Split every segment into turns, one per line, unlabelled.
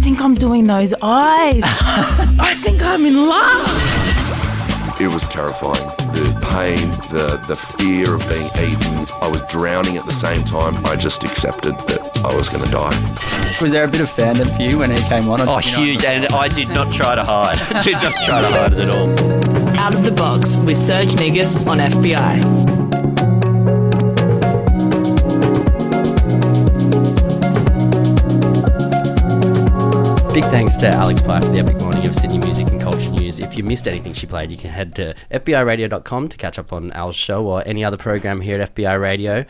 think I'm doing those eyes. I think I'm in love.
It was terrifying. The pain, the the fear of being eaten. I was drowning at the same time. I just accepted that I was going to die.
Was there a bit of fandom for you when he came on?
Oh, huge. And I did not try to hide. I did not try to hide it at all.
Out of the Box with Serge Negus on FBI.
Big thanks to Alex Pye for the epic morning of Sydney music and culture news. If you missed anything she played, you can head to FBIRadio.com to catch up on Al's show or any other program here at FBI Radio.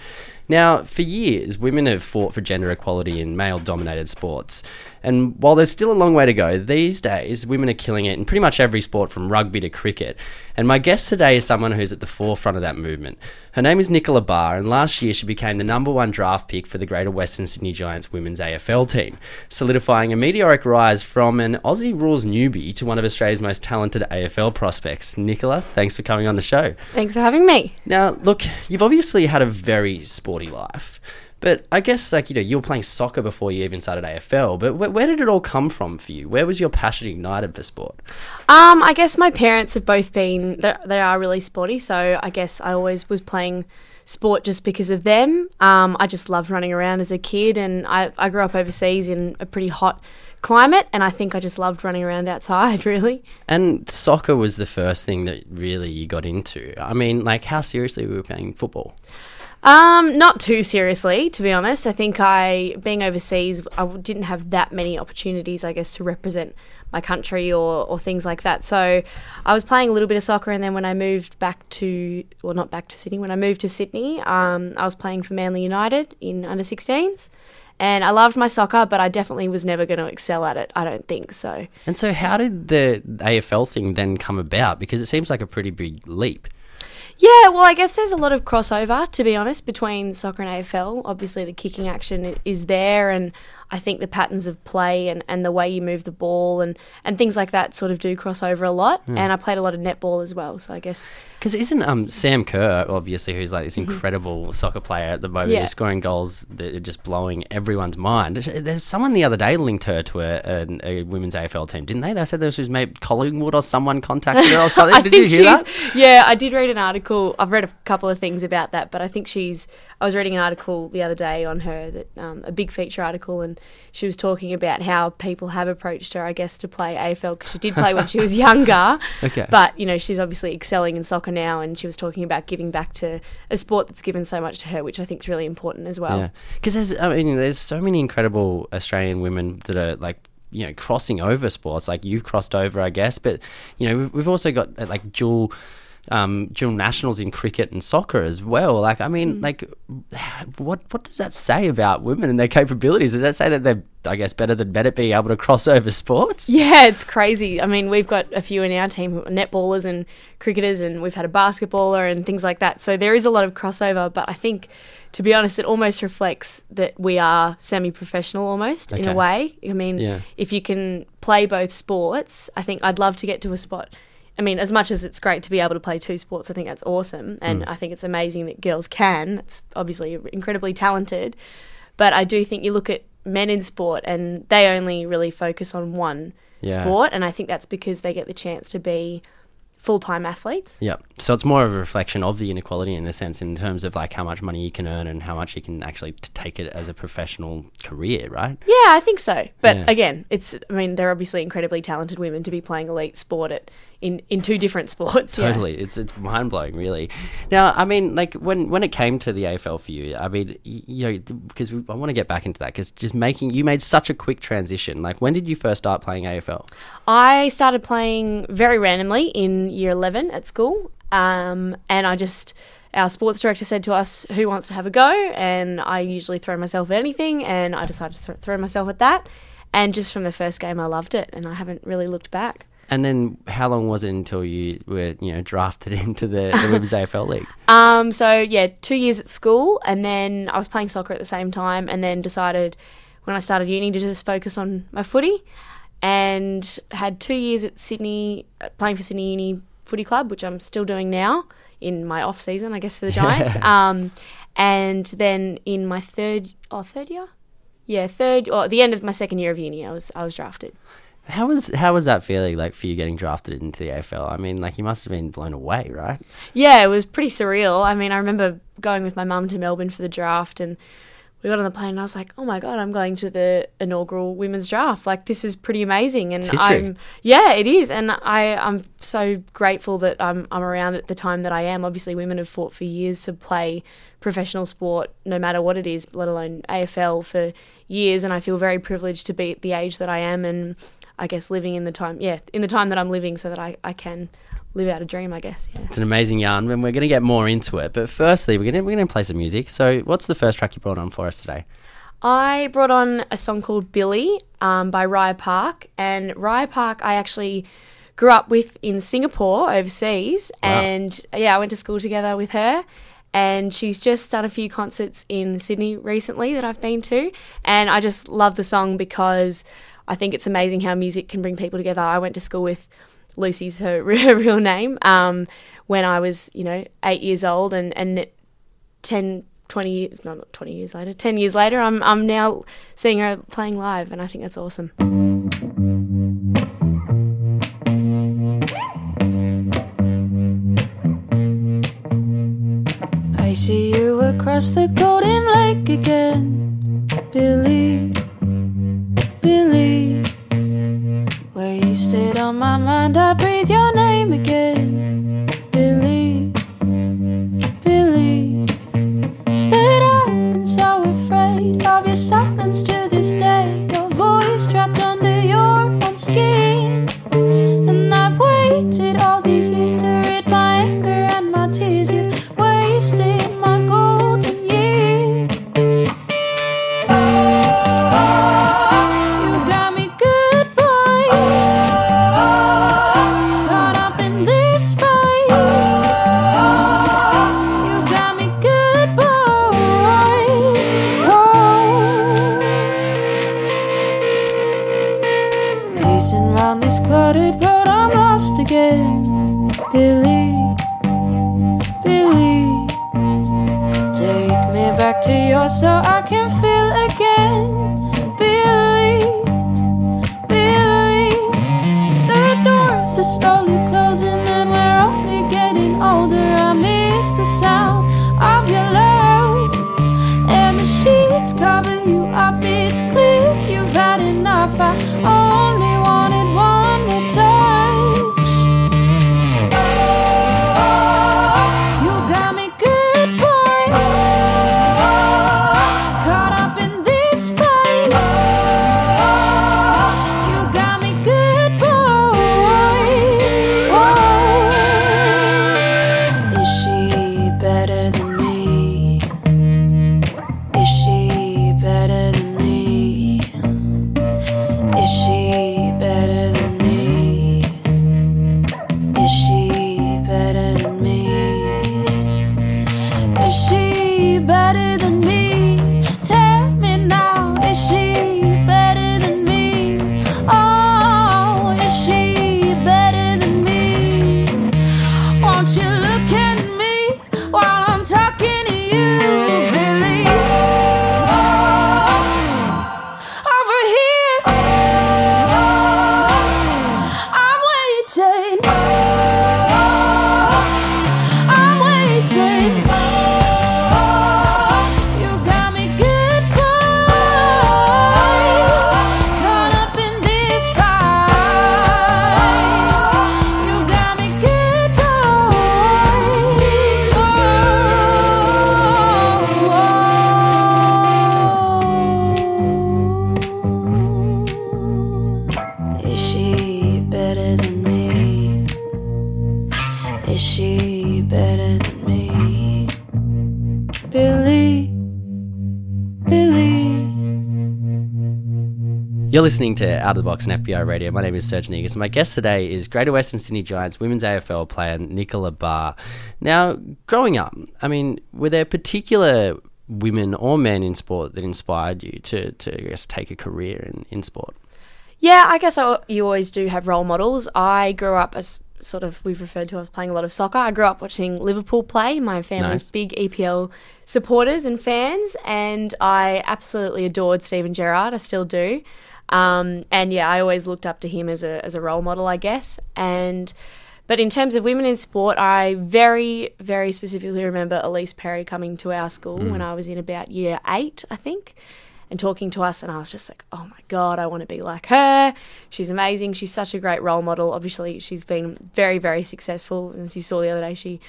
Now, for years, women have fought for gender equality in male dominated sports. And while there's still a long way to go, these days women are killing it in pretty much every sport from rugby to cricket. And my guest today is someone who's at the forefront of that movement. Her name is Nicola Barr, and last year she became the number one draft pick for the Greater Western Sydney Giants women's AFL team, solidifying a meteoric rise from an Aussie rules newbie to one of Australia's most talented AFL prospects. Nicola, thanks for coming on the show.
Thanks for having me.
Now, look, you've obviously had a very sporty life. But I guess, like, you know, you were playing soccer before you even started AFL, but wh- where did it all come from for you? Where was your passion ignited for sport?
Um, I guess my parents have both been, they're- really sporty, so I guess I always was playing sport just because of them. Um, I just loved running around as a kid, and I, I grew up overseas in a pretty hot climate, and I think I just loved running around outside, really.
And soccer was the first thing that really you got into. I mean, like, how seriously were you playing football?
Um, not too seriously, to be honest. I think I, being overseas, I didn't have that many opportunities, I guess, to represent my country or, or things like that. So I was playing a little bit of soccer, and then when I moved back to, well, not back to Sydney, when I moved to Sydney, um, I was playing for Manly United in under 16s. And I loved my soccer, but I definitely was never going to excel at it. I don't think so.
And so, how did the AFL thing then come about? Because it seems like a pretty big leap.
Yeah, well, I guess there's a lot of crossover, to be honest, between soccer and AFL. Obviously, the kicking action is there, and I think the patterns of play and, and the way you move the ball and, and things like that sort of do cross over a lot. And I played a lot of netball as well, so I guess.
Because isn't um, Sam Kerr, obviously, who's like this incredible soccer player at the moment,
Yeah.
who's scoring goals that are just blowing everyone's mind? There's someone the other day linked her to a, a, a women's AFL team, didn't they? They said that was maybe Collingwood or someone contacted her or something. Did you hear that?
Yeah, I did read an article. I've read a couple of things about that, but I think she's. I was reading an article the other day on her that um, a big feature article, and she was talking about how people have approached her, I guess, to play AFL because she did play when she was younger.
Okay.
But you know, she's obviously excelling in soccer now, and she was talking about giving back to a sport that's given so much to her, which I think is really important as well.
Yeah, because there's, I mean, there's so many incredible Australian women that are like, you know, crossing over sports. Like you've crossed over, I guess, but you know, we've, we've also got like dual, um, dual nationals in cricket and soccer as well. Like, I mean, like, what what does that say about women and their capabilities? Does that say that they're, I guess, better than better being able to cross over sports?
Yeah, it's crazy. I mean, we've got a few in our team, who are netballers and cricketers, and we've had a basketballer and things like that. So there is a lot of crossover, but I think, to be honest, it almost reflects that we are semi professional almost in a way. I mean,
Yeah.
if you can play both sports, I think I'd love to get to a spot. I mean, as much as it's great to be able to play two sports, I think that's awesome. And mm. I think it's amazing that girls can. It's obviously incredibly talented. But I do think you look at men in sport and they only really focus on one
Yeah.
sport. And I think that's because they get the chance to be full time athletes.
Yeah. So it's more of a reflection of the inequality in a sense, in terms of like how much money you can earn and how much you can actually take it as a professional career, right?
Yeah, I think so. But
Yeah.
again, it's I mean, they're obviously incredibly talented women to be playing elite sport at in, in two different sports. yeah.
Totally, it's it's mind blowing, really. Now, I mean, like when when it came to the AFL for you, I mean, you know, because I want to get back into that because just making you made such a quick transition. Like, when did you first start playing AFL?
I started playing very randomly in year 11 at school. Um, and I just, our sports director said to us, Who wants to have a go? And I usually throw myself at anything. And I decided to th- throw myself at that. And just from the first game, I loved it. And I haven't really looked back.
And then, how long was it until you were, you know, drafted into the, the women's AFL league?
Um, so yeah, two years at school, and then I was playing soccer at the same time, and then decided when I started uni to just focus on my footy, and had two years at Sydney uh, playing for Sydney Uni Footy Club, which I'm still doing now in my off season, I guess, for the Giants. um, and then in my third, oh, third year, yeah, third or at the end of my second year of uni, I was I was drafted.
How was how was that feeling like for you getting drafted into the AFL? I mean, like you must have been blown away, right?
Yeah, it was pretty surreal. I mean, I remember going with my mum to Melbourne for the draft and we got on the plane and I was like, "Oh my god, I'm going to the inaugural women's draft. Like this is pretty amazing." And. I'm yeah, it is. And I I'm so grateful that I'm I'm around at the time that I am. Obviously, women have fought for years to play professional sport no matter what it is, let alone AFL for years and I feel very privileged to be at the age that I am and I guess living in the time, yeah, in the time that I'm living so that I, I can live out a dream, I guess, yeah.
It's an amazing yarn, and we're going to get more into it. But firstly, we're going to we're going to play some music. So, what's the first track you brought on for us today?
I brought on a song called Billy um, by Raya Park, and Raya Park I actually grew up with in Singapore overseas,
Wow.
and yeah, I went to school together with her. And she's just done a few concerts in Sydney recently that I've been to, and I just love the song because I think it's amazing how music can bring people together. I went to school with Lucy's her, real name um, when I was, you know, eight years old, and and 10, 20 years, no, not 20 years later, 10 years later, I'm, I'm now seeing her playing live, and I think that's awesome.
I see you across the golden lake again, Billy, Billy. Wasted on my mind, I breathe your name again, Billy, Billy. But I've been so afraid of your silence to this day, your voice trapped under your own skin. Again. Billy, Billy, take me back to you so I can
You're listening to Out of the Box and FBI Radio. My name is Serge Negus. And my guest today is Greater Western Sydney Giants women's AFL player Nicola Barr. Now, growing up, I mean, were there particular women or men in sport that inspired you to, to I guess, take a career in, in sport?
Yeah, I guess I, you always do have role models. I grew up as sort of we've referred to as playing a lot of soccer. I grew up watching Liverpool play. My family's
Nice.
big EPL supporters and fans, and I absolutely adored Steven Gerrard. I still do. Um, and yeah, I always looked up to him as a as a role model, I guess. And but in terms of women in sport, I very very specifically remember Ellyse Perry coming to our school when I was in about year eight, I think and talking to us and I was just like, "Oh my god, I want to be like her. She's amazing. She's such a great role model. Obviously, she's been very very successful. As you saw the other day, she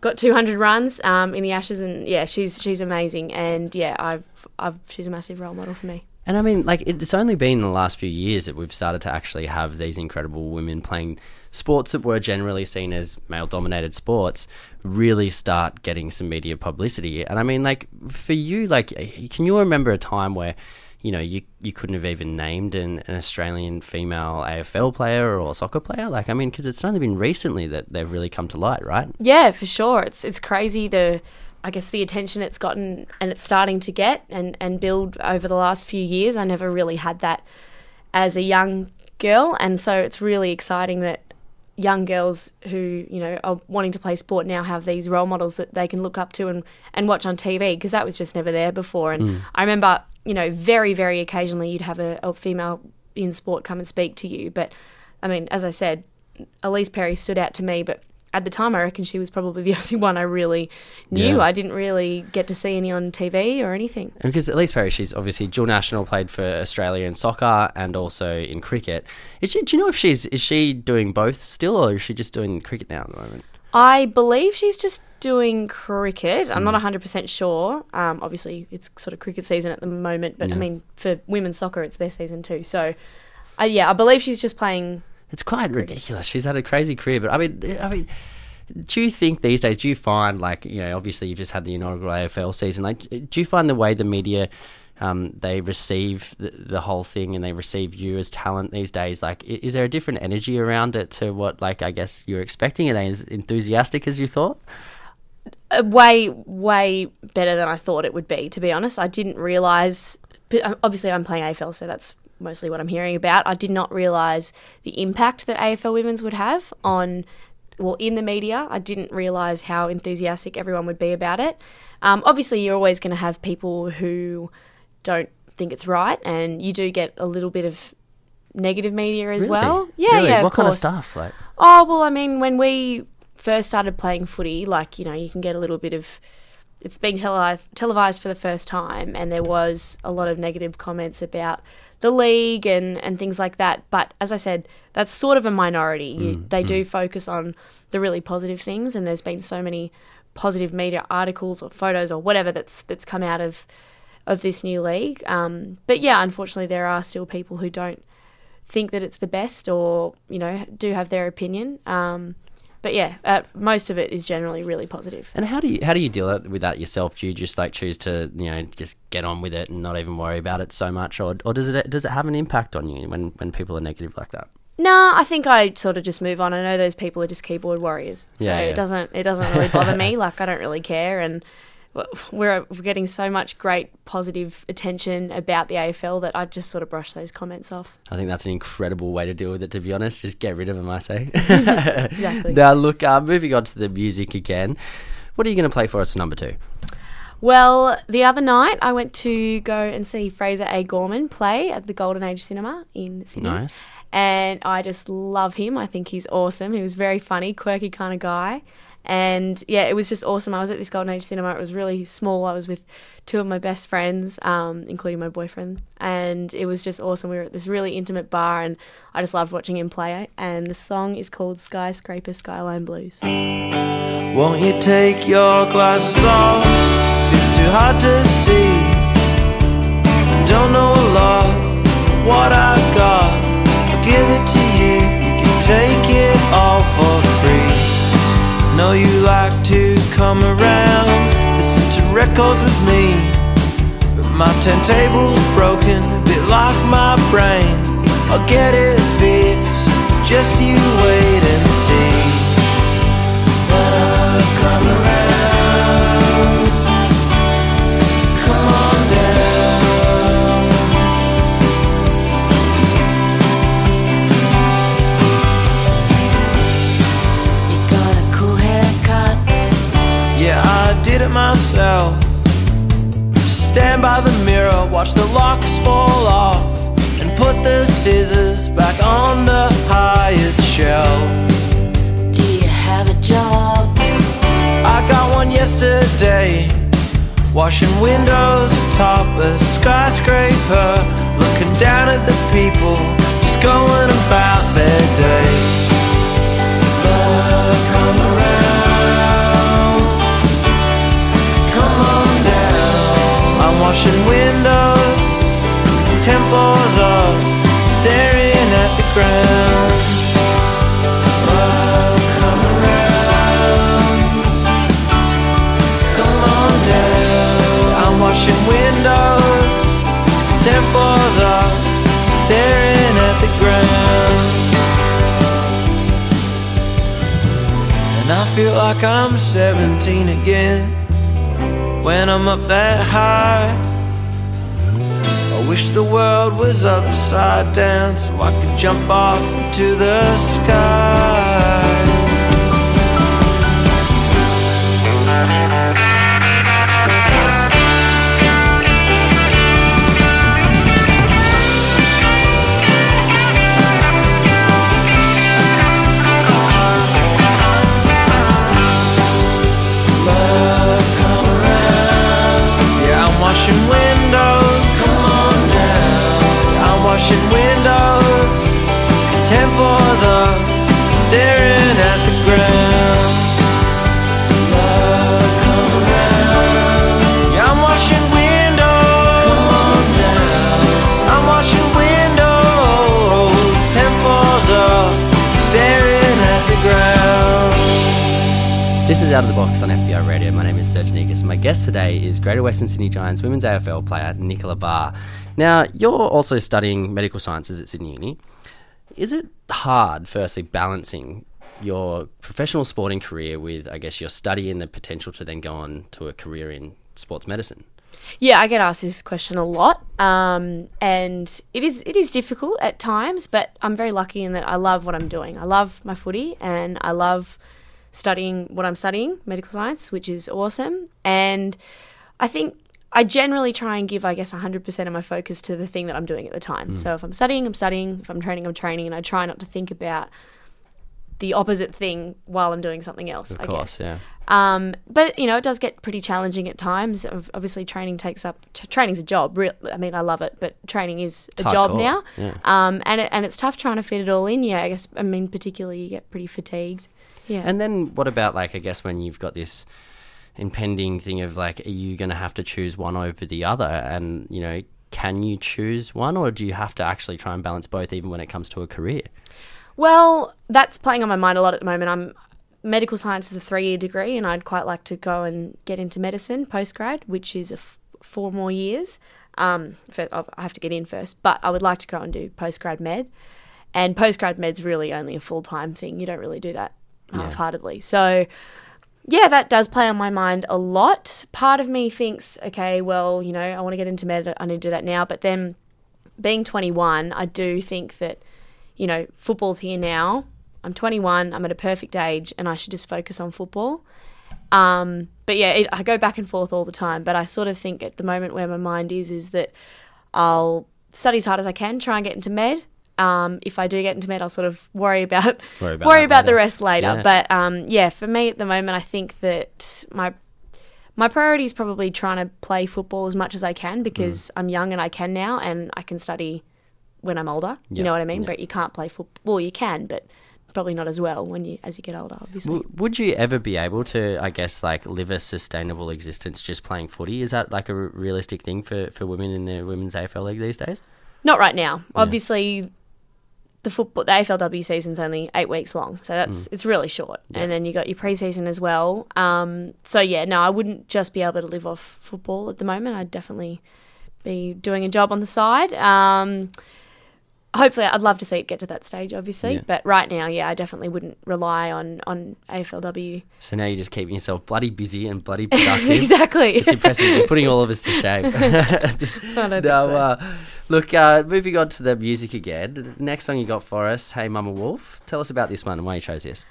got 200 runs um, in the Ashes and yeah, she's she's amazing and yeah, I've, I've she's a massive role model for me.
And I mean, like, it's only been in the last few years that we've started to actually have these incredible women playing sports that were generally seen as male dominated sports really start getting some media publicity. And I mean, like, for you, like, can you remember a time where, you know, you, you couldn't have even named an, an Australian female AFL player or soccer player? Like, I mean, because it's only been recently that they've really come to light, right?
Yeah, for sure. It's it's crazy the I guess the attention it's gotten and it's starting to get and, and build over the last few years. I never really had that as a young girl and so it's really exciting that young girls who, you know, are wanting to play sport now have these role models that they can look up to and, and watch on TV because that was just never there before. And mm. I remember, you know, very, very occasionally you'd have a, a female in sport come and speak to you. But I mean, as I said, Ellyse Perry stood out to me, but at the time, I reckon she was probably the only one I really knew.
Yeah.
I didn't really get to see any on TV or anything.
And because Ellyse Perry, she's obviously dual national, played for Australia in soccer and also in cricket. Is she, do you know if she's is she doing both still, or is she just doing cricket now at the moment?
I believe she's just doing cricket. I'm
Hmm.
not 100% sure. Um, obviously, it's sort of cricket season at the moment, but I mean, for women's soccer, it's their season too. So, uh, yeah, I believe she's just playing.
It's quite ridiculous. She's had a crazy career, but I mean, I mean, do you think these days? Do you find like you know, obviously you've just had the inaugural AFL season. Like, do you find the way the media um, they receive the, the whole thing and they receive you as talent these days? Like, is there a different energy around it to what like I guess you're expecting? Are they as enthusiastic as you thought?
uh, way way better than I thought it would be. To be honest, I didn't realize. but, um, Obviously, I'm playing AFL, so that's mostly what I'm hearing about. I did not realize the impact that AFL women's would have on, well, in the media. I didn't realize how enthusiastic everyone would be about it. Um, obviously, you're always going to have people who don't think it's right, and you do get a little bit of negative media as well. Yeah,
Really?
yeah.
What
of
kind of stuff? Like,
Oh well, I mean, when we first started playing footy, like you know, you can get a little bit of. It's being televised for the first time, and there was a lot of negative comments about the league and, and things like that. But as I said, that's sort of a minority. You, they do focus on the really positive things, and there's been so many positive media articles or photos or whatever that's that's come out of of this new league. Um, but yeah, unfortunately, there are still people who don't think that it's the best or you know do have their opinion um, but yeah uh, most of it is generally really positive.
And how do you how do you deal with that yourself? Do you just like choose to you know just get on with it and not even worry about it so much, or or does it does it have an impact on you when when people are negative like that?
no i think i sort of just move on i know those people are just keyboard warriors so
Yeah, yeah.
it doesn't it doesn't really bother me like i don't really care and we're, we're getting so much great positive attention about the afl that i just sort of brush those comments off
I think that's an incredible way to deal with it. To be honest, just get rid of them. I say.
exactly
now look, uh, moving on to the music again. What are you going to play for us? Number two.
Well, the other night I went to go and see Fraser A. Gorman play at the Golden Age Cinema in Sydney.
Nice.
And I just love him. I think he's awesome. He was very funny, quirky kind of guy. And yeah, it was just awesome. I was at this Golden Age Cinema. It was really small. I was with two of my best friends, um, including my boyfriend. And it was just awesome. We were at this really intimate bar, and I just loved watching him play. And the song is called Skyscraper Skyline Blues.
Won't you take your glasses off? It's too hard to see. Don't know a lot what I've got. I'll give it to you. You can take it all for. Know you like to come around, listen to records with me. But my turntable's broken, a bit like my brain. I'll get it fixed. Just you wait and see. Come around, scissors back on the highest shelf.
Do you have a job?
I got one yesterday. Washing windows atop a skyscraper. Looking down at the people just going about their day. Love, come around. Come on down. I'm washing windows. Temples washing windows. Temples are staring at the ground. And I feel like I'm 17 again when I'm up that high. Wish the world was upside down so I could jump off into the sky. Love, come around. Yeah, I'm washing windows.
Is Out of the Box on FBI Radio. My name is Serge Negus. My guest today is Greater Western Sydney Giants women's AFL player Nicola Barr. Now, you're also studying medical sciences at Sydney Uni. Is it hard, firstly, balancing your professional sporting career with, I guess, your study and the potential to then go on to a career in sports medicine?
Yeah, I get asked this question a lot, um, and it is it is difficult at times. But I'm very lucky in that I love what I'm doing. I love my footy, and I love studying what I'm studying, medical science, which is awesome. And I think I generally try and give, I guess, 100% of my focus to the thing that I'm doing at the time. So if I'm studying, I'm studying. If I'm training, I'm training, and I try not to think about the opposite thing while I'm doing something else.
Of
I
course,
guess.
yeah.
Um, but you know, it does get pretty challenging at times. Obviously, training takes up. T- training's a job. Real, I mean, I love it, but training is a
It's
job now.
yeah.
Um, and it, and it's tough trying to fit it all in. Yeah, I guess. I mean, particularly you get pretty fatigued. Yeah.
And then what about, like, I guess when you've got this impending thing of, like, are you going to have to choose one over the other? And, you know, can you choose one or do you have to actually try and balance both even when it comes to a career?
Well, that's playing on my mind a lot at the moment. I'm medical science is a three year degree, and I'd quite like to go and get into medicine post grad, which is a f- four more years. Um, first, I have to get in first, but I would like to go and do post grad med. And post grad med's really only a full time thing. You don't really do that half heartedly. So, yeah, that does play on my mind a lot. Part of me thinks, okay, well, you know, I want to get into med, I need to do that now. But then being 21, I do think that, you know, football's here now. I'm 21, I'm at a perfect age, and I should just focus on football. Um, but yeah, it, I go back and forth all the time. But I sort of think at the moment where my mind is, is that I'll study as hard as I can, try and get into med. Um, if I do get into med, I'll sort of worry about
Worry
worry
about
about, the rest later.
Yeah.
But um, yeah, for me at the moment, I think that my my priority is probably trying to play football as much as I can because
Mm.
I'm young and I can now, and I can study when I'm older.
Yeah,
You know what I mean?
yeah.
But you can't play football. Well, you can, but probably not as well when you as you get older. Obviously.
W- would you ever be able to, I guess, like live a sustainable existence just playing footy? Is that like a r- realistic thing for, for women in the women's AFL league these days?
Not right now. Obviously, the football, the AFLW season's only eight weeks long, so that's it's really short. And then you got your preseason as well. Um, so yeah, no, I wouldn't just be able to live off football at the moment. I'd definitely be doing a job on the side. Um, hopefully, I'd love to see it get to that stage, obviously.
Yeah.
But right now, yeah, I definitely wouldn't rely on on AFLW.
So now you're just keeping yourself bloody busy and bloody productive.
exactly.
It's impressive. You're putting all of us to shame.
I don't think so.
uh, look, uh, moving on to the music again. The next song you got for us, Hey Mama Wolf. Tell us about this one and why you chose this.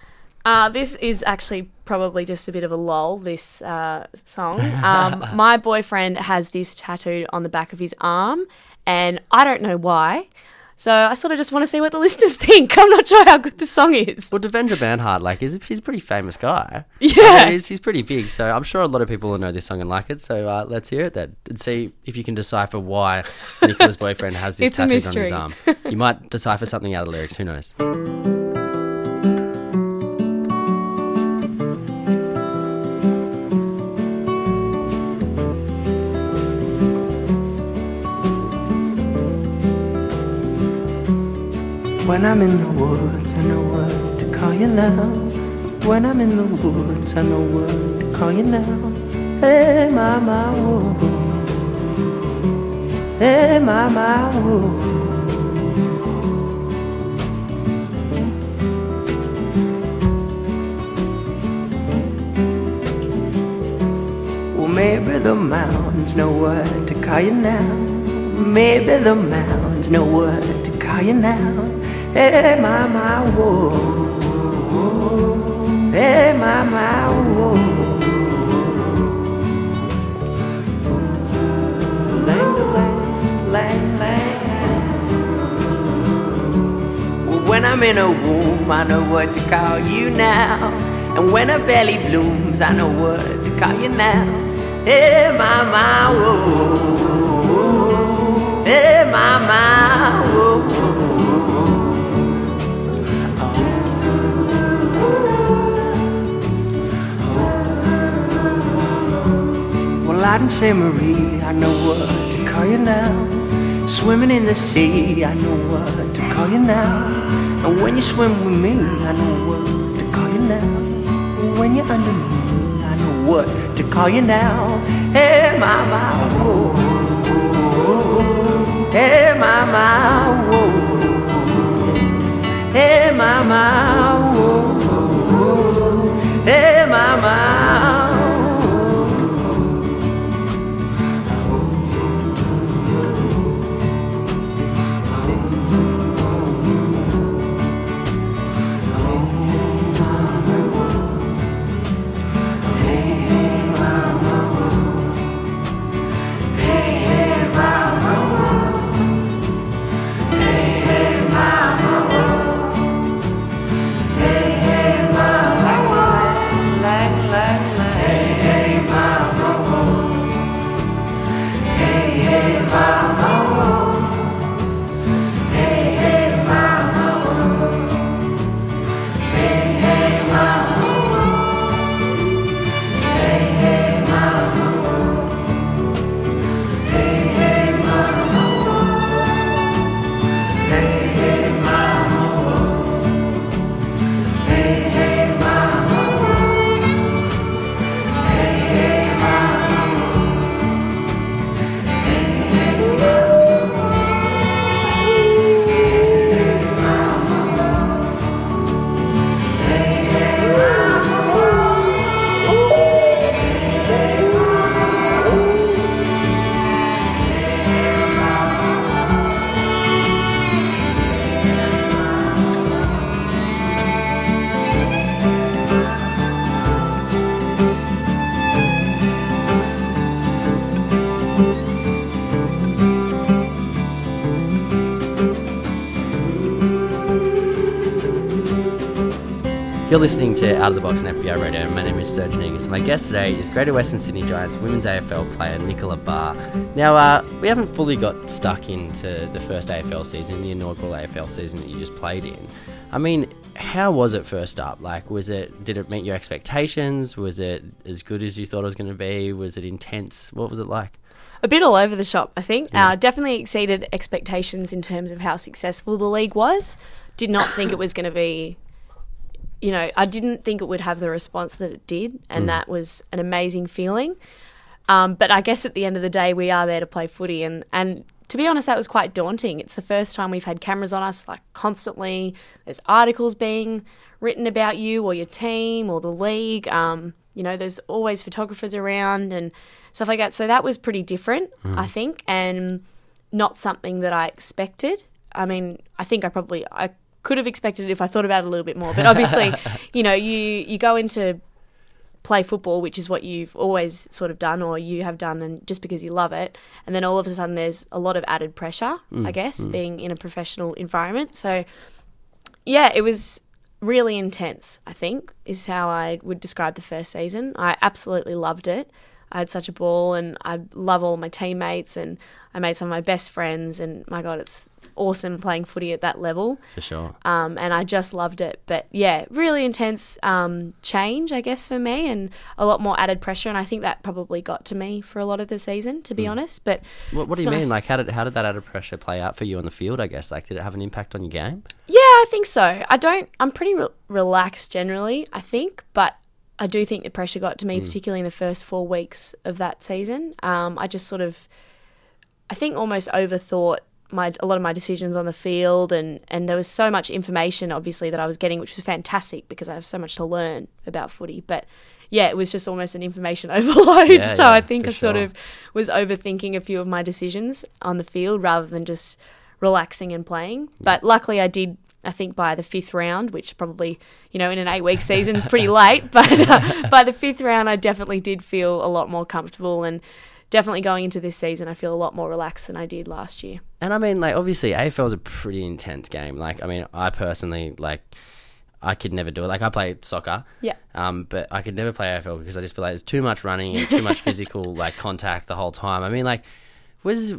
Uh, this is actually probably just a bit of a lull, this uh, song. Um, my boyfriend has this tattooed on the back of his arm, and I don't know why. So I sort of just want to see what the listeners think. I'm not sure how good the song is.
Well, Devendra Banhart, like, is he's a pretty famous guy.
Yeah.
he's, he's pretty big. So I'm sure a lot of people will know this song and like it. So uh, let's hear it then and see if you can decipher why Nicola's boyfriend has
a
tattooed on his arm. You might decipher something out of the lyrics. Who knows?
When I'm in the woods, I know what to call you now. When I'm in the woods, I know what to call you now. Hey, mama, whoa. Hey, mama, whoa. Well, maybe the mountains know what to call you now. Maybe the mountains know what to call you now. Hey, mama, whoa. Eh, hey, mama, whoa. Lang, lang, lang. When I'm in a womb, I know what to call you now. And when a belly blooms, I know what to call you now. Hey, mama, whoa. Hey, mama, whoa. Didn't say Marie, I know what to call you now. Swimming in the sea, I know what to call you now. And when you swim with me, I know what to call you now. When you're under me, I know what to call you now. Hey, my, my, Hey,
You're listening to Out of the Box on FBI Radio. My name is Serge Negus. My guest today is Greater Western Sydney Giants women's AFL player Nicola Barr. Now, uh, we haven't fully got stuck into the first AFL season, the inaugural AFL season that you just played in. I mean, how was it first up? Like, was it? Did it meet your expectations? Was it as good as you thought it was going to be? Was it intense? What was it like?
a bit all over the shop, I think. Uh, definitely exceeded expectations in terms of how successful the league was. Did not think it was going to be, you know, I didn't think it would have the response that it did, and that was an amazing feeling. Um, but I guess at the end of the day, we are there to play footy, and and to be honest, that was quite daunting. It's the first time we've had cameras on us like constantly. There's articles being written about you or your team or the league. Um, you know, there's always photographers around and stuff like that. So that was pretty different, I think, and not something that I expected. I mean, I think I probably I could have expected it if I thought about it a little bit more. But obviously, you know, you you go into play football, which is what you've always sort of done or you have done, and just because you love it, and then all of a sudden there's a lot of added pressure, mm, I guess, mm. being in a professional environment. So yeah, it was really intense, I think, is how I would describe the first season. I absolutely loved it. I had such a ball and I love all my teammates and I made some of my best friends and my god, it's awesome playing footy at that level.
For sure.
Um, and I just loved it. But yeah, really intense um, change, I guess, for me, and a lot more added pressure. And I think that probably got to me for a lot of the season, to be honest. But
What, what do you mean? Like, how did how did that added pressure play out for you on the field? I guess like, did it have an impact on your game?
Yeah, I think so. I don't. I'm pretty re- relaxed generally. I think, but I do think the pressure got to me, particularly in the first four weeks of that season. Um, I just sort of, I think, almost overthought my a lot of my decisions on the field, and and there was so much information, obviously, that I was getting, which was fantastic because I have so much to learn about footy, but. Yeah, it was just almost an information overload.
Yeah,
so
yeah,
I think I sort of was overthinking a few of my decisions on the field rather than just relaxing and playing. But luckily, I did. I think by the fifth round, which probably you know in an eight-week season is pretty late, but uh, by the fifth round, I definitely did feel a lot more comfortable and definitely going into this season, I feel a lot more relaxed than I did last year.
And I mean, like, obviously, AFL is a pretty intense game. Like, I mean, I personally, like, I could never do it. Like, I play soccer.
Yeah.
Um, but I could never play AFL because I just feel like there's too much running and too much physical, like, contact the whole time. I mean, like, was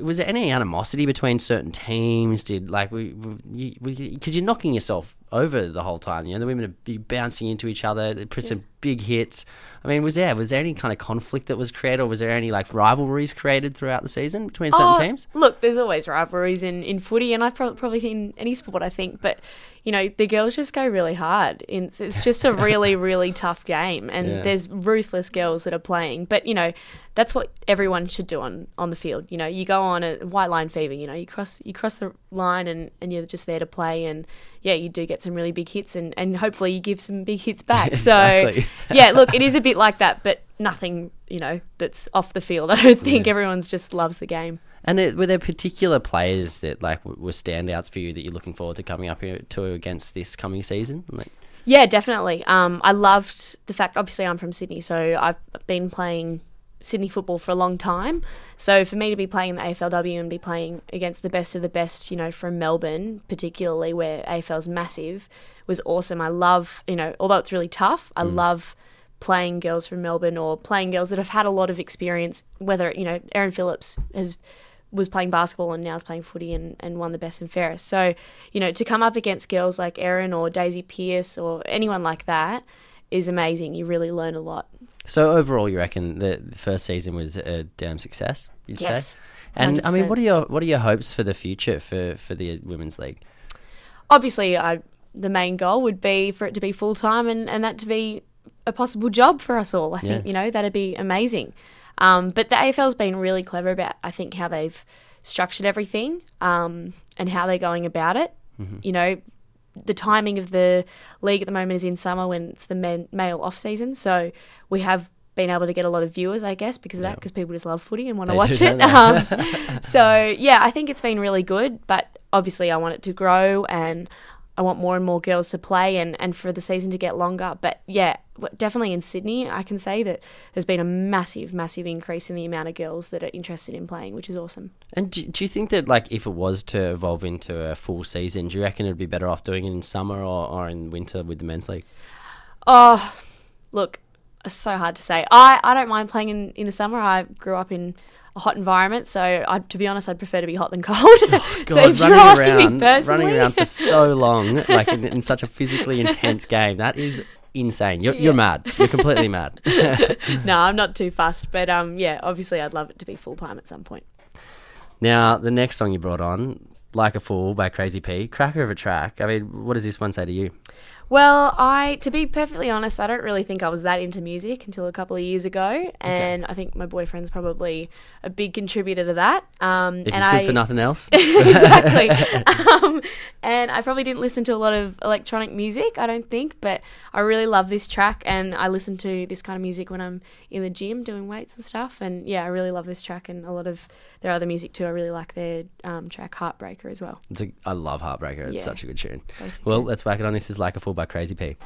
was there any animosity between certain teams? Did like we because you, are knocking yourself over the whole time. You know, the women are be bouncing into each other. They put some big hits. I mean, was there was there any kind of conflict that was created, or was there any like rivalries created throughout the season between certain
Oh,
teams?
Look, there's always rivalries in, in footy, and I prob- probably in any sport, I think. But you know, the girls just go really hard. It's, it's just a really, really tough game, and
Yeah.
there's ruthless girls that are playing. But you know, that's what everyone should do on, on the field. You know, you go on a white line fever. You know, you cross you cross the line, and, and you're just there to play. And yeah, you do get some really big hits, and, and hopefully you give some big hits back.
Exactly.
So yeah, look, it is a bit like that, but nothing. You know, that's off the field. I don't think everyone's just loves the game.
And it, were there particular players that like were standouts for you that you're looking forward to coming up here to against this coming season? Like,
Yeah, definitely. Um, I loved the fact. Obviously, I'm from Sydney, so I've been playing Sydney football for a long time. So for me to be playing in the AFLW and be playing against the best of the best, you know, from Melbourne, particularly where AFL's massive, was awesome. I love, you know, although it's really tough, I mm. love playing girls from Melbourne or playing girls that have had a lot of experience. Whether you know, Erin Phillips has was playing basketball and now is playing footy and, and won the best and fairest. So, you know, to come up against girls like Erin or Daisy Pearce or anyone like that is amazing. You really learn a lot.
so overall, you reckon the, the first season was a damn success? You'd
Yes,
say. And I mean, what are your what are your hopes for the future for for the women's league?
Obviously, I, the main goal would be for it to be full time and, and that to be a possible job for us all. I think,
Yeah.
you know, that'd be amazing. Um, but the AFL's been really clever about, I think, how they've structured everything um, and how they're going about it. You know, the timing of the league at the moment is in summer when it's the men, male off season. So we have been able to get a lot of viewers, I guess, because of that, because people just love footy and want to watch it. Um, so yeah, I think it's been really good, but obviously I want it to grow and I want more and more girls to play and, and for the season to get longer. But yeah, definitely in Sydney, I can say that there's been a massive, massive increase in the amount of girls that are interested in playing, which is awesome.
And do, do you think that like if it was to evolve into a full season, do you reckon it'd be better off doing it in summer or, or in winter with the men's league?
Oh, look, it's so hard to say. I, I don't mind playing in, in the summer. I grew up in a hot environment, so I, to be honest, I'd prefer to be hot than cold. so if you're asking me personally,
running around for so long, like in, in such a physically intense game, that is insane. You're, you're mad. You're completely mad.
no, I'm not too fussed. But um, yeah, obviously, I'd love it to be full time at some point.
now, the next song you brought on, "Like a Fool" by Crazy P, cracker of a track. I mean, what does this one say to you?
Well, I to be perfectly honest, I don't really think I was that into music until a couple of years ago, and I think my boyfriend's probably a big contributor to that. Um,
If
and
it's good for nothing else.
exactly. um, and I probably didn't listen to a lot of electronic music, I don't think, but I really love this track, and I listen to this kind of music when I'm in the gym doing weights and stuff. And yeah, I really love this track, and a lot of their other music too. I really like their um, track Heartbreaker as well.
It's a, I love Heartbreaker. It's
Yeah.
such a good tune. Well, let's whack it on. This is Like a Fool by Crazy P.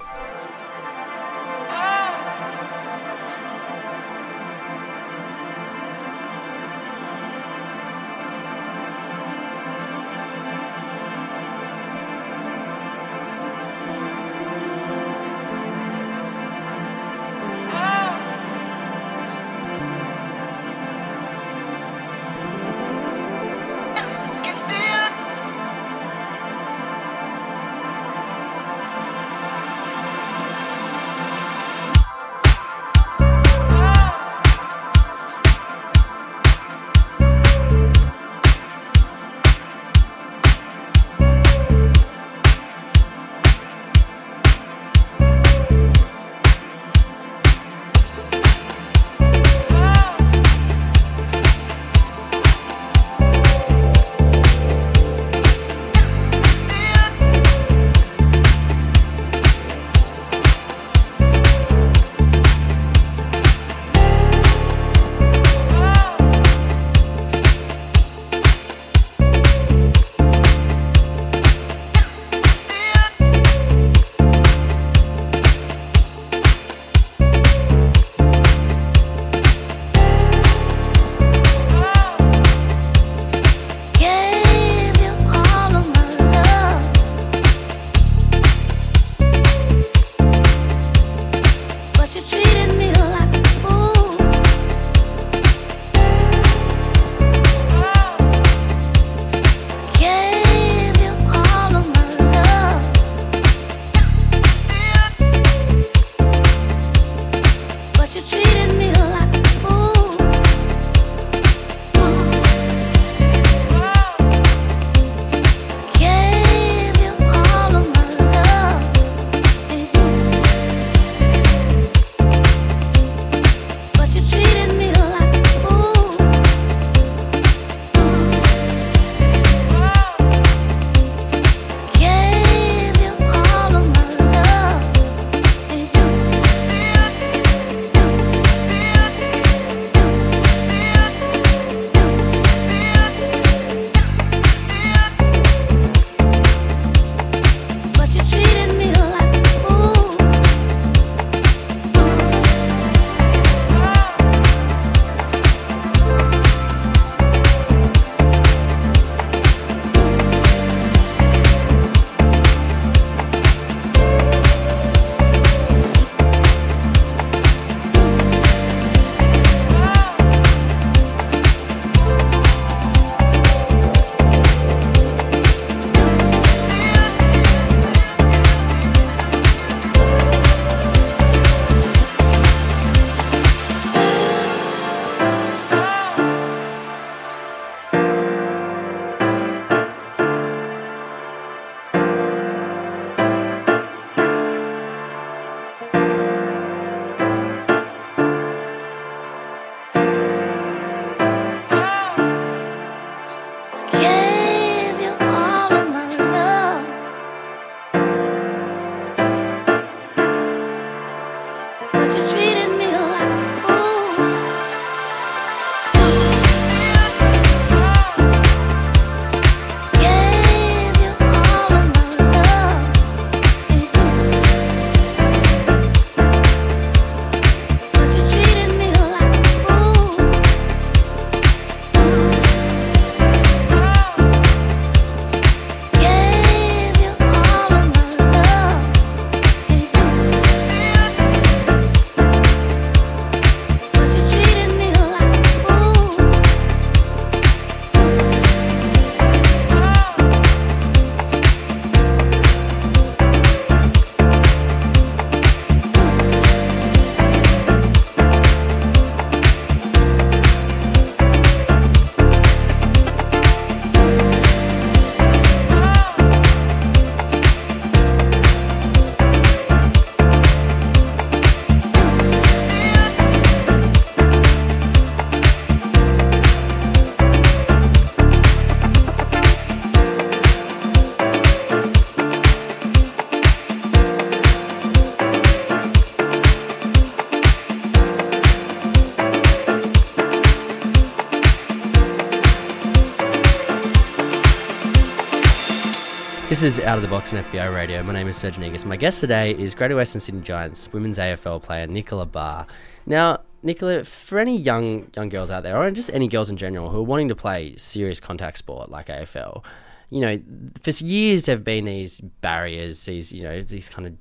This is Out of the Box on FBI Radio. My name is Serge Negus. My guest today is Greater Western Sydney Giants women's AFL player Nicola Barr. Now, Nicola, for any young young girls out there, or just any girls in general who are wanting to play serious contact sport like AFL, you know, for years there have been these barriers, these you know, these kind of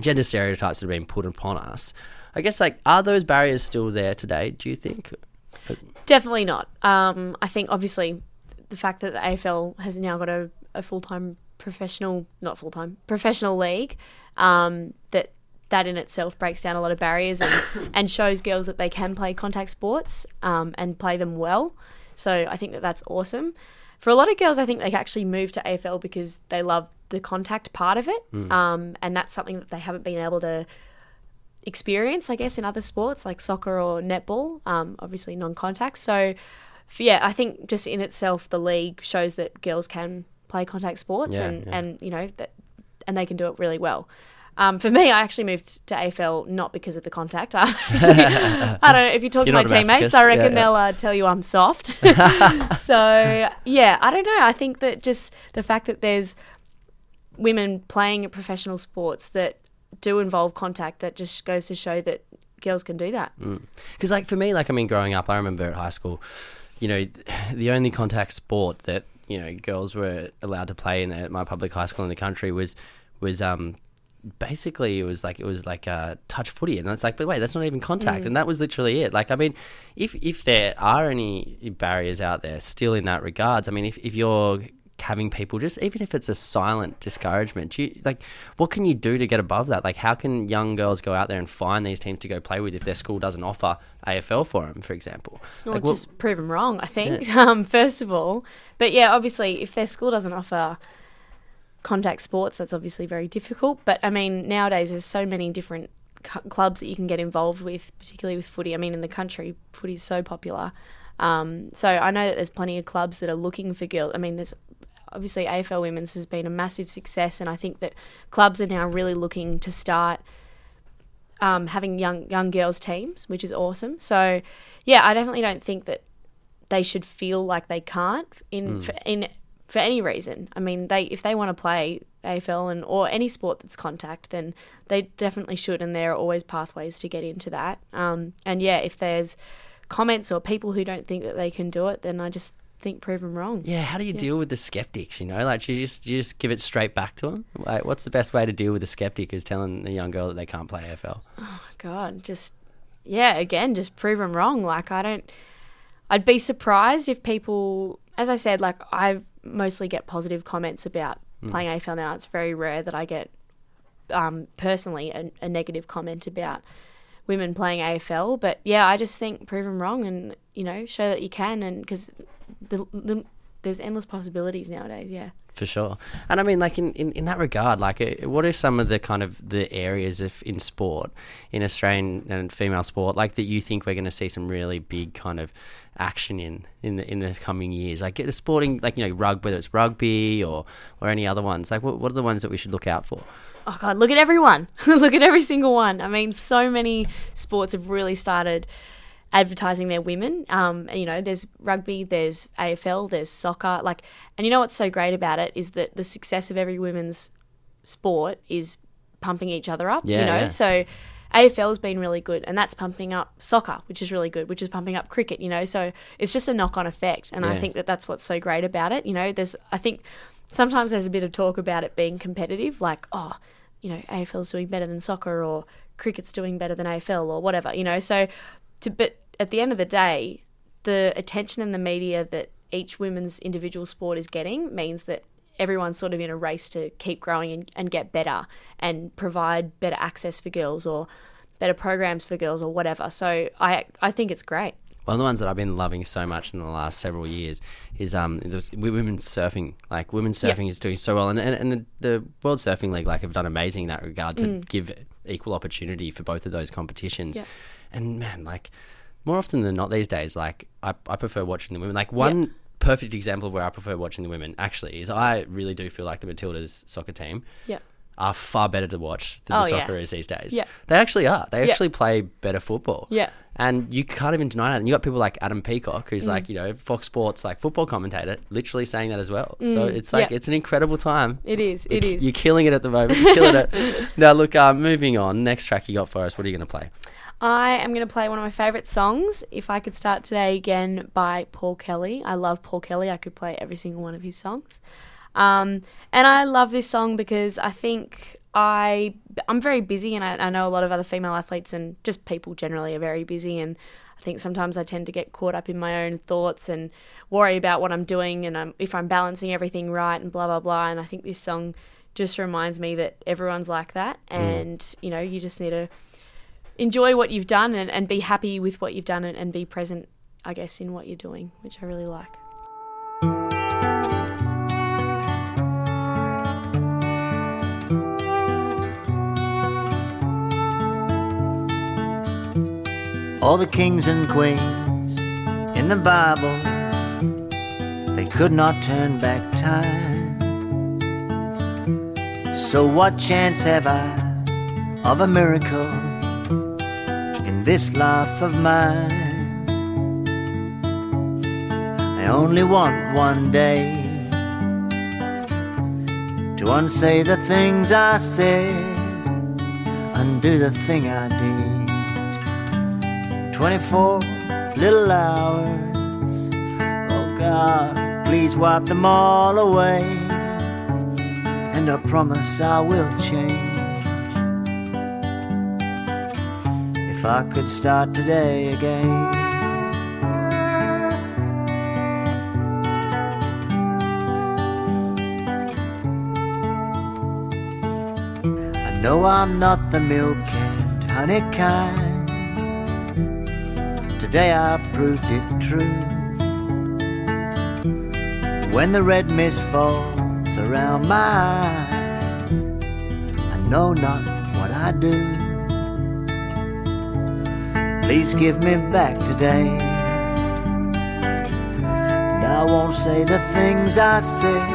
gender stereotypes that have been put upon us. I guess like are those barriers still there today? Do you think?
Definitely not. Um, I think obviously the fact that the AFL has now got a, a full time professional, not full time, professional league, um, that that in itself breaks down a lot of barriers and, and shows girls that they can play contact sports um, and play them well. So I think that that's awesome. For a lot of girls, I think they actually move to AFL because they love the contact part of it, um, and that's something that they haven't been able to experience, I guess, in other sports like soccer or netball, um, obviously non contact. So, yeah, I think just in itself, the league shows that girls can play contact sports
Yeah,
and,
yeah.
and, you know, that, and they can do it really well. Um, for me, I actually moved to AFL not because of the contact. I, actually, I don't know if you talk
You're
to my teammates. I reckon
Yeah,
they'll uh, tell you I'm soft. so yeah, I don't know. I think that just the fact that there's women playing professional sports that do involve contact that just goes to show that girls can do that.
Because, like, for me, like, I mean, growing up, I remember at high school, you know, the only contact sport that, you know, girls were allowed to play in at my public high school in the country was, was, um, basically it was like it was like uh, touch footy. And it's like but wait that's not even contact. And that was literally it. Like i mean if if there are any barriers out there still in that regards i mean if, if you're having people just even if it's a silent discouragement do you like what can you do to get above that like how can young girls go out there and find these teams to go play with if their school doesn't offer afl for them for example
Or
like
just prove them wrong, I think, um, first of all. But yeah, obviously, if their school doesn't offer contact sports, that's obviously very difficult. But I mean, nowadays there's so many different cu- clubs that you can get involved with, particularly with footy. I mean, in the country, footy is so popular. Um, so I know that there's plenty of clubs that are looking for girls. I mean, there's obviously AFL Women's has been a massive success, and I think that clubs are now really looking to start um, having young young girls teams, which is awesome. So, yeah, I definitely don't think that they should feel like they can't in for, in for any reason. I mean, they if they want to play AFL and or any sport that's contact, then they definitely should, and there are always pathways to get into that. Um, and yeah, if there's comments or people who don't think that they can do it, then I just think prove them wrong.
yeah how do you deal with the skeptics you know like you just you just give it straight back to them like what's the best way to deal with a skeptic who's telling a young girl that they can't play afl Oh
God, just yeah, again, just prove them wrong. Like I don't, I'd be surprised if people, as I said, like I mostly get positive comments about playing AFL now. It's very rare that I get um, personally a, a negative comment about women playing AFL. But yeah, I just think prove them wrong and you know show that you can, and because the, the, there's endless possibilities nowadays. Yeah.
for sure and i mean like in, in, in that regard like uh, what are some of the kind of the areas of in sport in australian and female sport like that you think we're going to see some really big kind of action in in the in the coming years like a sporting like you know rug, whether it's rugby or or any other ones like what, what are the ones that we should look out for
oh god, look at everyone. look at every single one. I mean, so many sports have really started advertising their women. Um, and, you know, there's rugby, there's AFL, there's soccer. Like, and you know what's so great about it is that the success of every women's sport is pumping each other up.
Yeah,
you know,
yeah.
so. AFL's been really good, and that's pumping up soccer, which is really good, which is pumping up cricket. You know, so it's just a knock-on effect, and I think that that's what's so great about it. You know, there's I think sometimes there's a bit of talk about it being competitive, like oh, you know, AFL's doing better than soccer or cricket's doing better than AFL or whatever, you know. So, to, but at the end of the day, the attention in the media that each women's individual sport is getting means that everyone's sort of in a race to keep growing and, and get better and provide better access for girls or better programs for girls or whatever. So I I think it's great.
One of the ones that I've been loving so much in the last several years is um the, women's surfing. Like women's surfing is doing so well, and and, and the, World Surfing League like have done amazing in that regard to give equal opportunity for both of those competitions.
Yeah.
And man, like more often than not these days, like I, I prefer watching the women. Like one perfect example of where I prefer watching the women actually is I really do feel like the Matildas soccer team
Yeah.
Are far better to watch than
Oh,
the
yeah.
is these days.
Yeah.
They actually are. They
Yeah.
actually play better football.
Yeah.
And you can't even deny that. And you got people like Adam Peacock, who's
Mm.
like, you know, Fox Sports, like football commentator, literally saying that as well. So it's like,
Mm. yeah.
it's an incredible time.
It is. It is.
You're killing it at the moment. You're killing it. Now, look, uh, moving on. Next track you got for us. What are you going to play?
I am going to play one of my favourite songs, If I Could Start Today Again by Paul Kelly. I love Paul Kelly. I could play every single one of his songs. Um, and I love this song because I think I, I'm very busy and I, I know a lot of other female athletes and just people generally are very busy. And I think sometimes I tend to get caught up in my own thoughts and worry about what I'm doing and I'm, if I'm balancing everything right and blah, blah, blah. And I think this song just reminds me that everyone's like that. And, you know, you just need to enjoy what you've done and, and be happy with what you've done and, and be present, I guess, in what you're doing, which I really like.
All the kings and queens in the Bible, they could not turn back time. So, what chance have I of a miracle in this life of mine? I only want one day to unsay the things I said, undo the thing I did. 24 little hours. Oh God, please wipe them all away. And I promise I will change. If I could start today again. I know I'm not the milk and honey kind. Today I proved it true. When the red mist falls around my eyes, I know not what I do. Please give me back today. And I won't say the things I said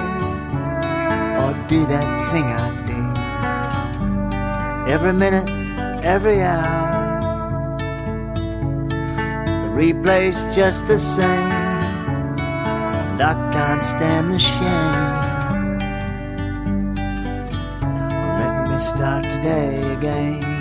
or do that thing I did. Every minute, every hour. Replay's just the same, and I can't stand the shame. Let me start today again.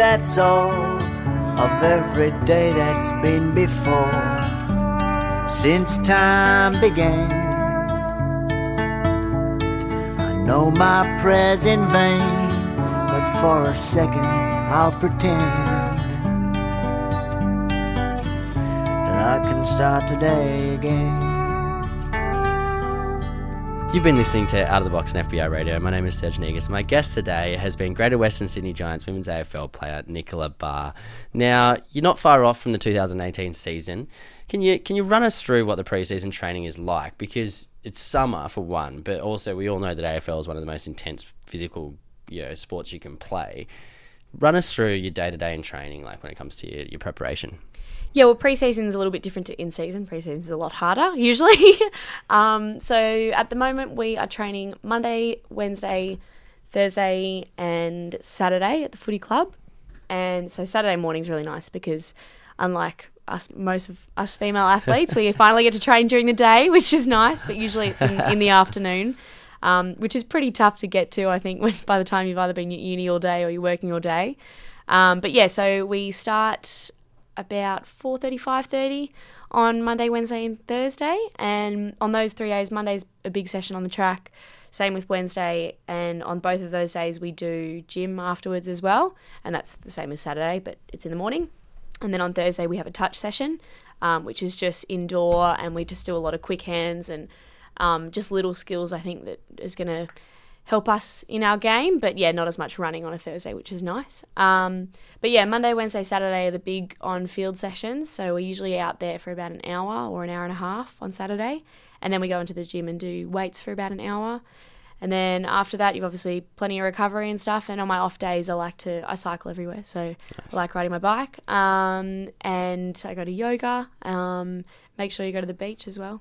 That's all. Of every day that's been before. Since time began. I know my prayer's in vain. But for a second, I'll pretend that I can start today again.
You've been listening to Out of the Box on FBI Radio. My name is Serge Negus. My guest today has been Greater Western Sydney Giants women's AFL player Nicola Barr. Now, you're not far off from the 2018 season. Can you can you run us through what the preseason training is like? Because it's summer for one, but also we all know that AFL is one of the most intense physical you know sports you can play. Run us through your day to day in training, like when it comes to your, your preparation.
Yeah, well, preseason is a little bit different to in season. Preseason is a lot harder usually. um, so at the moment, we are training Monday, Wednesday, Thursday, and Saturday at the footy club. And so Saturday morning is really nice because, unlike us, most of us female athletes, we finally get to train during the day, which is nice. But usually it's in, in the afternoon, um, which is pretty tough to get to. I think when by the time you've either been at uni all day or you're working all day. Um, but yeah, so we start about 4.30 5.30 on monday wednesday and thursday. And on those three days monday's a big session on the track. Same with wednesday. And on both of those days we do gym afterwards as well. And that's the same as saturday but it's in the morning. And then on thursday we have a touch session um, which is just indoor. And we just do a lot of quick hands and um, just little skills i think that is going to help us in our game. But yeah, not as much running on a Thursday, which is nice. Um, but yeah, Monday, Wednesday, Saturday are the big on field sessions. So we're usually out there for about an hour or an hour and a half on Saturday. And then we go into the gym and do weights for about an hour. And then after that, you've obviously plenty of recovery and stuff. And on my off days, I like to I cycle everywhere, so I like riding my bike. Um, and I go to yoga. Um, make sure you go to the beach as well.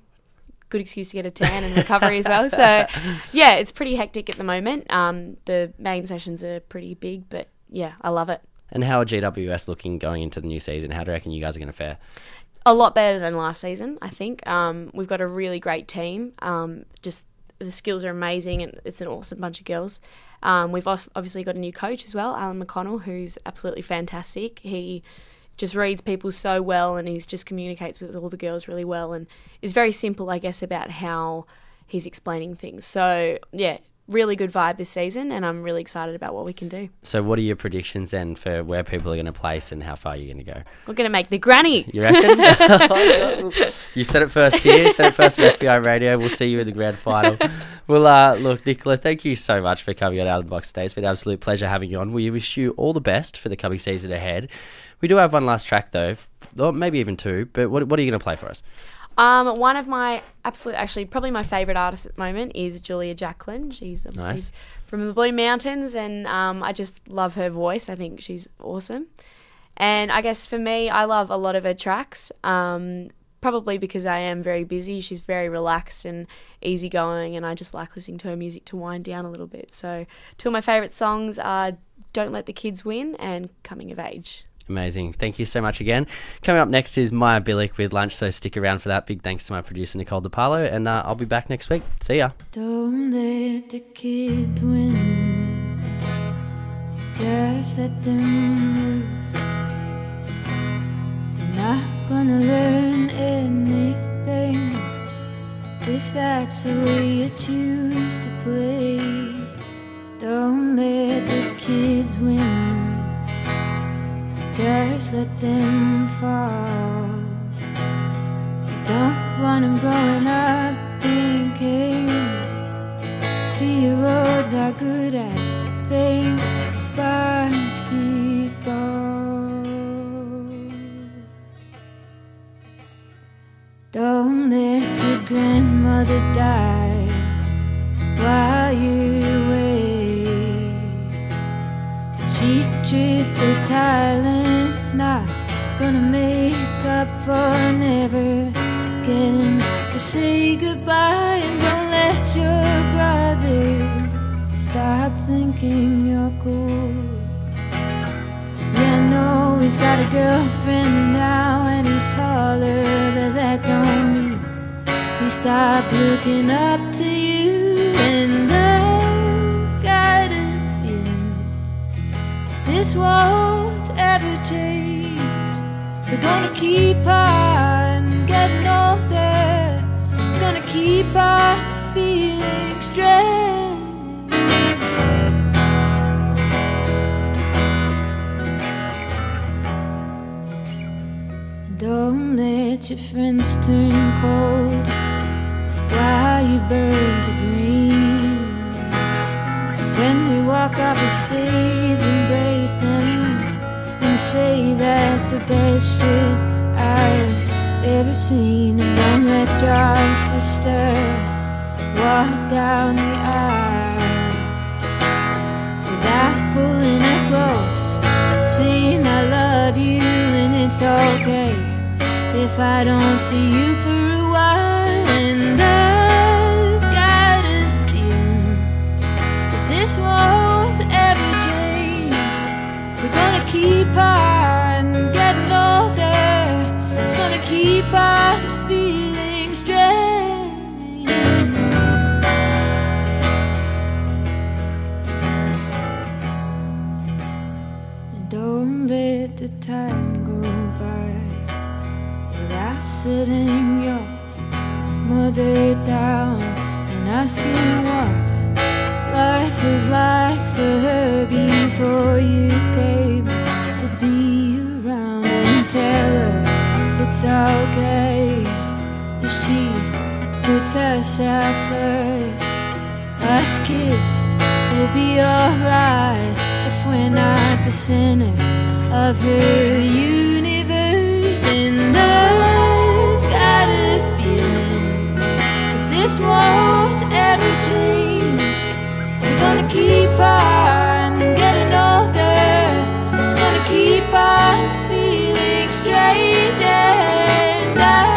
Good excuse to get a tan and recovery as well. So, yeah, it's pretty hectic at the moment. Um, the main sessions are pretty big, but yeah, I love it.
And how are GWS looking going into the new season? How do you reckon you guys are going to fare?
a lot better than last season. I think um, we've got a really great team. Um, just the skills are amazing, and it's an awesome bunch of girls. Um, we've obviously got a new coach as well, Alan McConnell, who's absolutely fantastic. He just reads people so well, and he just communicates with all the girls really well, and is very simple, I guess, about how he's explaining things. So yeah, really good vibe this season, and I'm really excited about what we can do.
So, what are your predictions then for where people are going to place and how far you're going to go?
We're going to make the granny.
You reckon? you said it first here, said it first on FBI Radio. We'll see you in the grand final. Well, uh, look, Nicola, thank you so much for coming on out of the box today. It's been an absolute pleasure having you on. We wish you all the best for the coming season ahead. We do have one last track though, or maybe even two. But what, what are you going to play for us?
Um, one of my absolute, actually, probably my favorite artists at the moment is Julia Jacklin. She's obviously
Nice.
from the Blue Mountains, and um, I just love her voice. I think she's awesome. And I guess for me, I love a lot of her tracks. Um, probably because I am very busy. She's very relaxed and easygoing, and I just like listening to her music to wind down a little bit. So, two of my favorite songs are "Don't Let the Kids Win" and "Coming of Age."
Amazing. Thank you so much again. Coming up next is Maya Billick with lunch, so stick around for that. Big thanks to my producer, Nicole DePaulo, and uh, I'll be back next week. See ya.
Don't let the kid win. Just let them lose. They're not gonna learn anything if that's the way you choose to play. Don't let the kids win. Just let them fall. You don't want them growing up thinking See your roads are good at playing basketball. Don't let your grandmother die while you're away. Cheap trip to Thailand's not gonna make up for never getting to say goodbye. And don't let your brother stop thinking you're cool. Yeah, I know he's got a girlfriend now and he's taller, but that don't mean he stopped looking up to you. This won't ever change. We're gonna keep on getting older. It's gonna keep on feeling strange. Don't let your friends turn cold while you burn to green. When they walk off the stage, embrace them and say that's the best shit I've ever seen. And don't let your sister walk down the aisle without pulling her close, saying I love you and it's okay if I don't see you for a this won't ever change. We're gonna keep on getting older. It's gonna keep on feeling strange. And don't let the time go by without sitting your mother down and asking what life was like for her before you came to be around and tell her it's okay if she puts herself first. Us kids will be alright if we're not the center of her universe. And I've got a feeling that this won't ever change gonna keep on getting older. It's gonna keep on feeling strange and I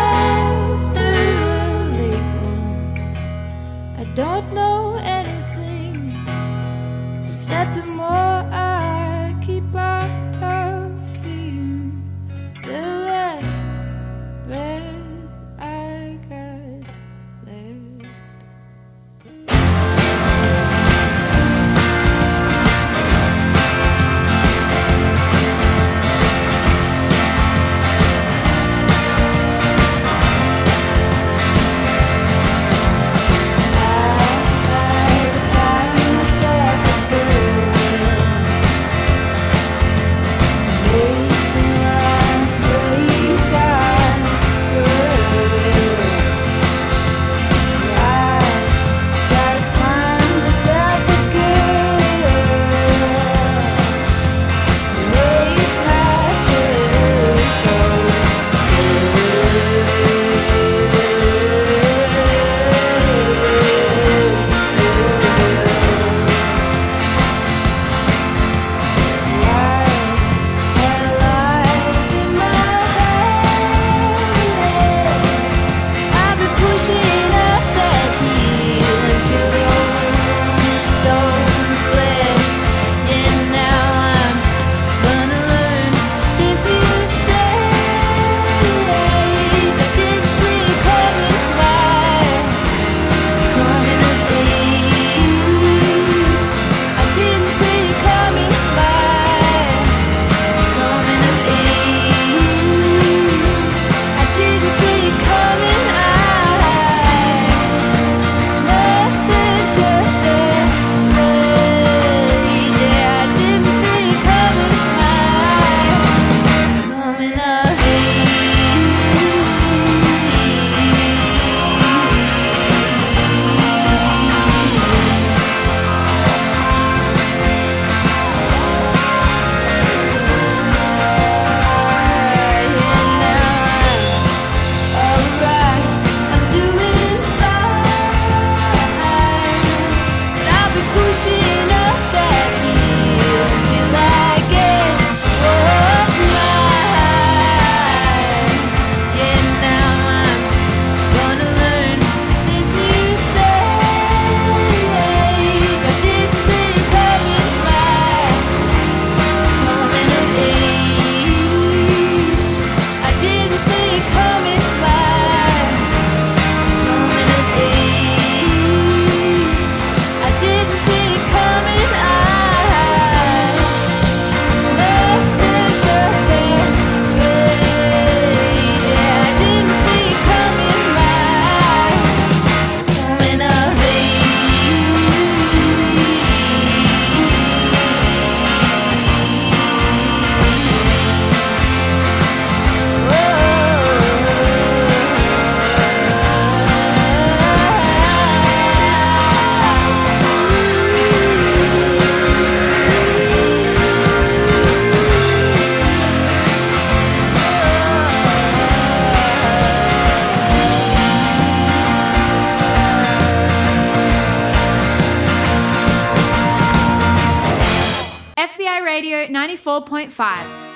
101.5.